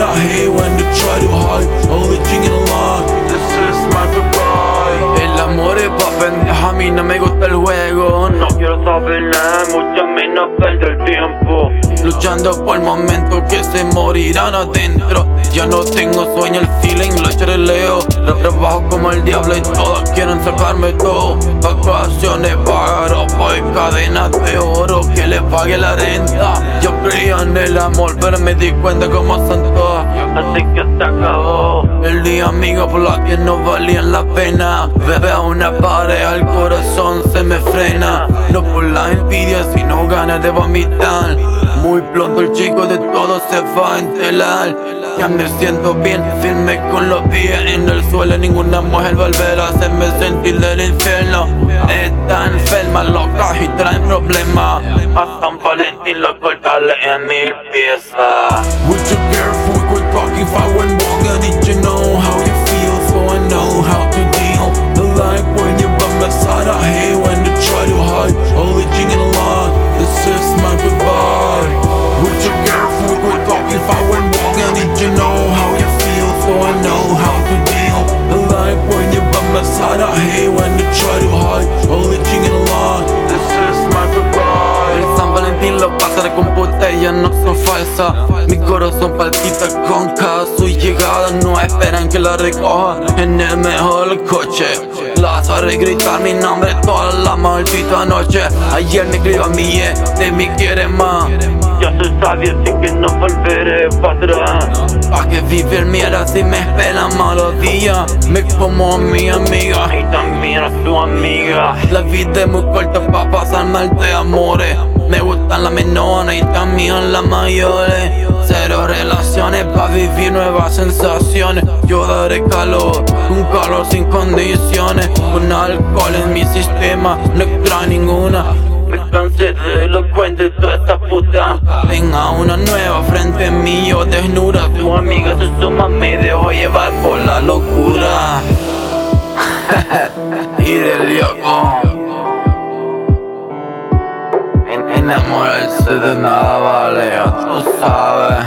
I hate when they try to hide. Mí no me gusta el juego. No quiero saber nada, mucho menos perder el tiempo. Luchando por el momento que se morirán adentro. Ya no tengo sueño, el feeling lo leo. Trabajo como el diablo y todos quieren sacarme todo. Vacaciones pagaron por cadenas de oro que le pague la renta. Yo creía en el amor, pero me di cuenta como son todas. Así que se acabó. El día amigo por la que no valían la pena. Bebe a una pared, al corazón se me frena. No por la envidia, sino ganas de vomitar. Muy pronto el chico de todo se va a entelar. Ya me siento bien firme con los pies en el suelo. Ninguna mujer volverá a hacerme sentir del infierno. Está enferma, loca y traen problemas. A San Valentín lo cortarle en mil piezas. Would you careful, quit talking if I went Mi corazón palpita con cada su llegada. No esperan que la recoja en el mejor coche. Las haré gritar mi nombre toda la maldita noche. Ayer me escribió a mí, eh, de mí quiere más. Ya se sabía, así que no volveré para atrás. Pa' que vivir mierda si me esperan malos días. Me como a mi amiga amiga. La vida es muy corta pa' pasar mal de amores. Me gustan las menores y también las mayores. Cero relaciones pa' vivir nuevas sensaciones. Yo daré calor, un calor sin condiciones. Con alcohol en mi sistema, no extrae ninguna. Me cansé de elocuente toda esta puta Venga una nueva frente mío desnuda Tu amiga se suma me dejó llevar por la locura Enamorarse de nada vale, ya tú sabes